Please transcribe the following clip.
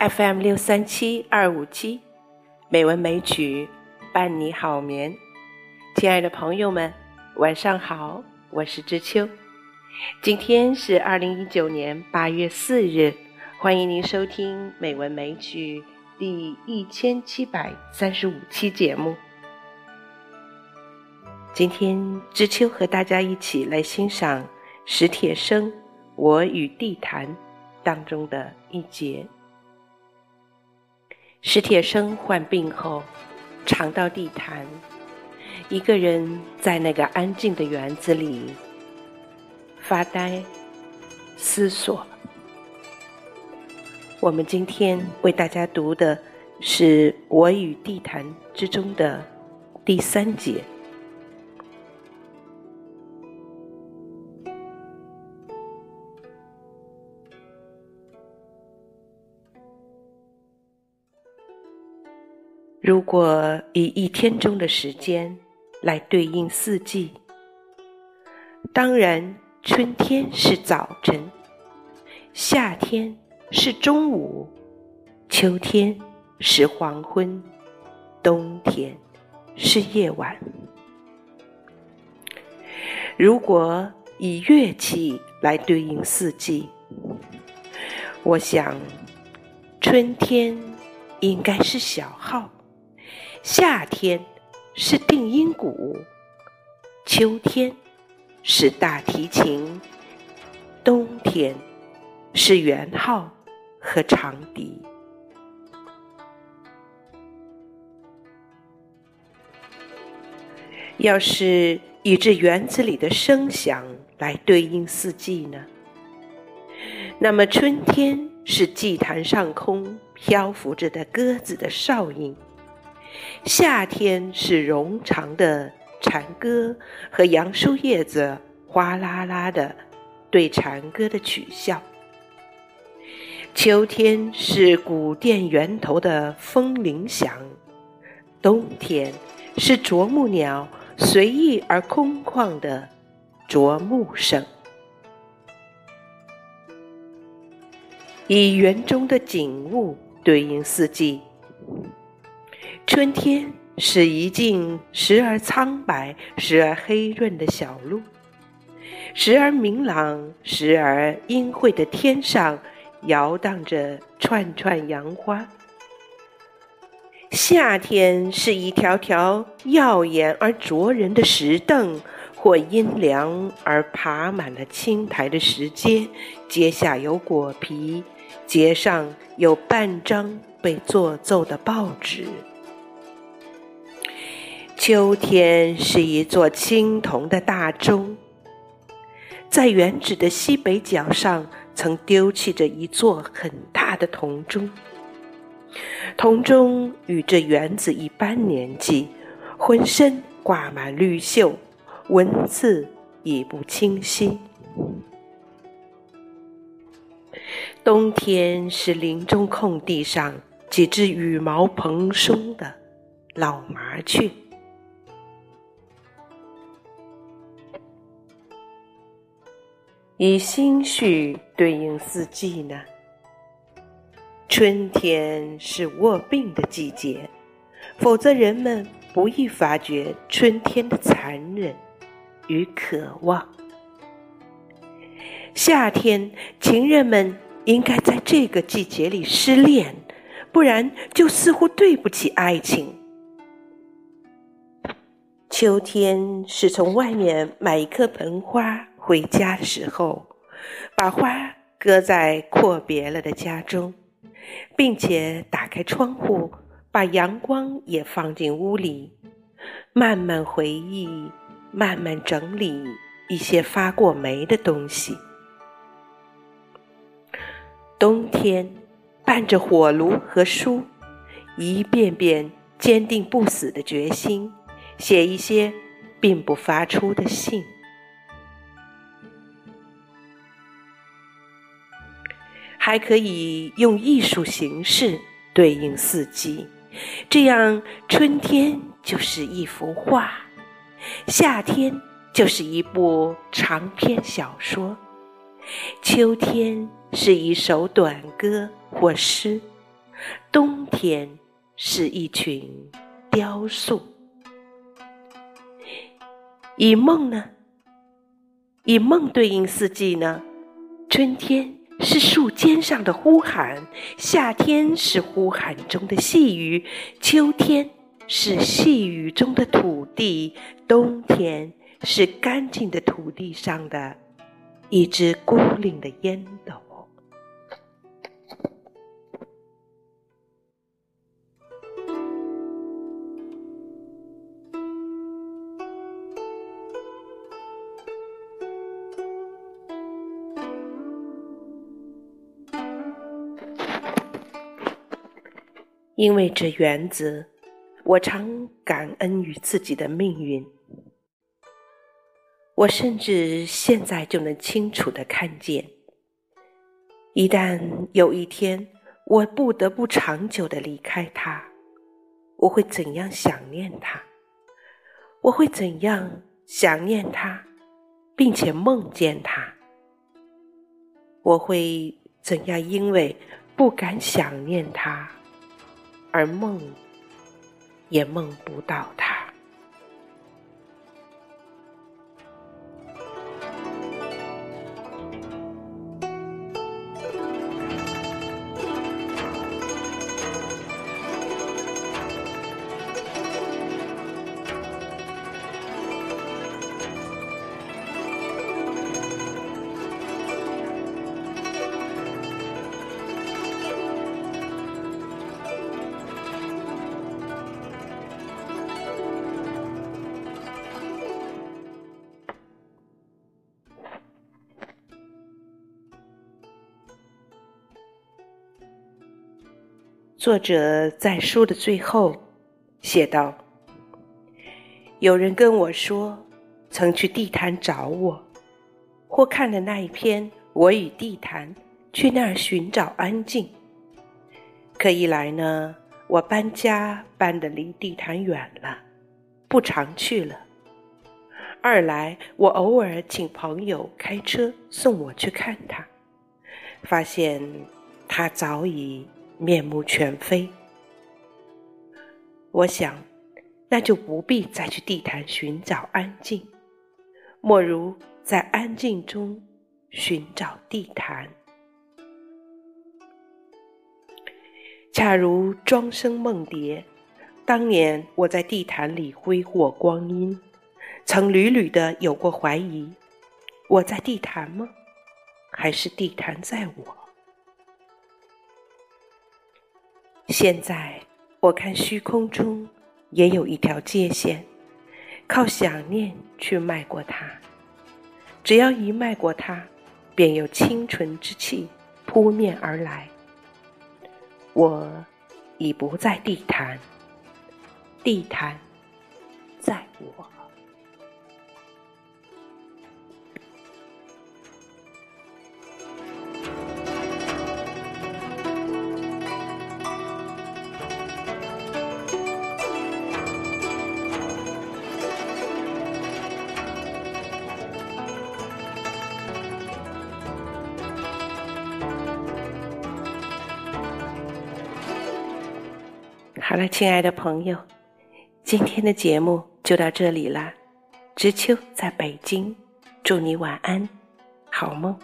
FM 六三七二五七，美文美曲伴你好眠。亲爱的朋友们，晚上好，我是知秋。今天是二零一九年八月四日，欢迎您收听美文美曲第一千七百三十五期节目。今天知秋和大家一起来欣赏史铁生《我与地坛》当中的一节。史铁生患病后，常到地坛，一个人在那个安静的园子里发呆、思索。我们今天为大家读的是《我与地坛》之中的第三节。如果以一天中的时间来对应四季，当然春天是早晨，夏天是中午，秋天是黄昏，冬天是夜晚。如果以乐器来对应四季，我想春天应该是小号。夏天是定音鼓，秋天是大提琴，冬天是圆号和长笛。要是以这园子里的声响来对应四季呢？那么春天是祭坛上空漂浮着的鸽子的哨音。夏天是冗长的蝉歌和杨树叶子哗啦啦的对蝉歌的取笑。秋天是古殿源头的风铃响，冬天是啄木鸟随意而空旷的啄木声。以园中的景物对应四季。春天是一径时而苍白、时而黑润的小路，时而明朗、时而阴晦的天上摇荡着串串杨花。夏天是一条条耀眼而灼人的石凳，或阴凉而爬满了青苔的石阶，阶下有果皮，阶上有半张被做皱的报纸。秋天是一座青铜的大钟，在原址的西北角上，曾丢弃着一座很大的铜钟。铜钟与这园子一般年纪，浑身挂满绿锈，文字已不清晰。冬天是林中空地上几只羽毛蓬松的老麻雀。以心绪对应四季呢？春天是卧病的季节，否则人们不易发觉春天的残忍与渴望。夏天，情人们应该在这个季节里失恋，不然就似乎对不起爱情。秋天是从外面买一棵盆花。回家的时候，把花搁在阔别了的家中，并且打开窗户，把阳光也放进屋里，慢慢回忆，慢慢整理一些发过霉的东西。冬天，伴着火炉和书，一遍遍坚定不死的决心，写一些并不发出的信。还可以用艺术形式对应四季，这样春天就是一幅画，夏天就是一部长篇小说，秋天是一首短歌或诗，冬天是一群雕塑。以梦呢？以梦对应四季呢？春天是树尖上的呼喊，夏天是呼喊中的细雨，秋天是细雨中的土地，冬天是干净的土地上的一只孤零的烟斗。因为这园子，我常感恩于自己的命运。我甚至现在就能清楚的看见，一旦有一天我不得不长久的离开它，我会怎样想念它？我会怎样想念它，并且梦见它？我会怎样因为不敢想念它？而梦也梦不到他。作者在书的最后写道：“有人跟我说，曾去地坛找我，或看了那一篇《我与地坛》，去那儿寻找安静。可一来呢，我搬家搬得离地坛远了，不常去了；二来，我偶尔请朋友开车送我去看他，发现他早已……”面目全非，我想，那就不必再去地坛寻找安静，莫如在安静中寻找地坛。恰如庄生梦蝶，当年我在地坛里挥霍光阴，曾屡屡的有过怀疑：我在地坛吗？还是地坛在我？现在我看虚空中也有一条界线，靠想念去迈过它。只要一迈过它，便有清纯之气扑面而来。我已不在地坛，地坛在我。好了，亲爱的朋友，今天的节目就到这里了。知秋在北京，祝你晚安，好梦。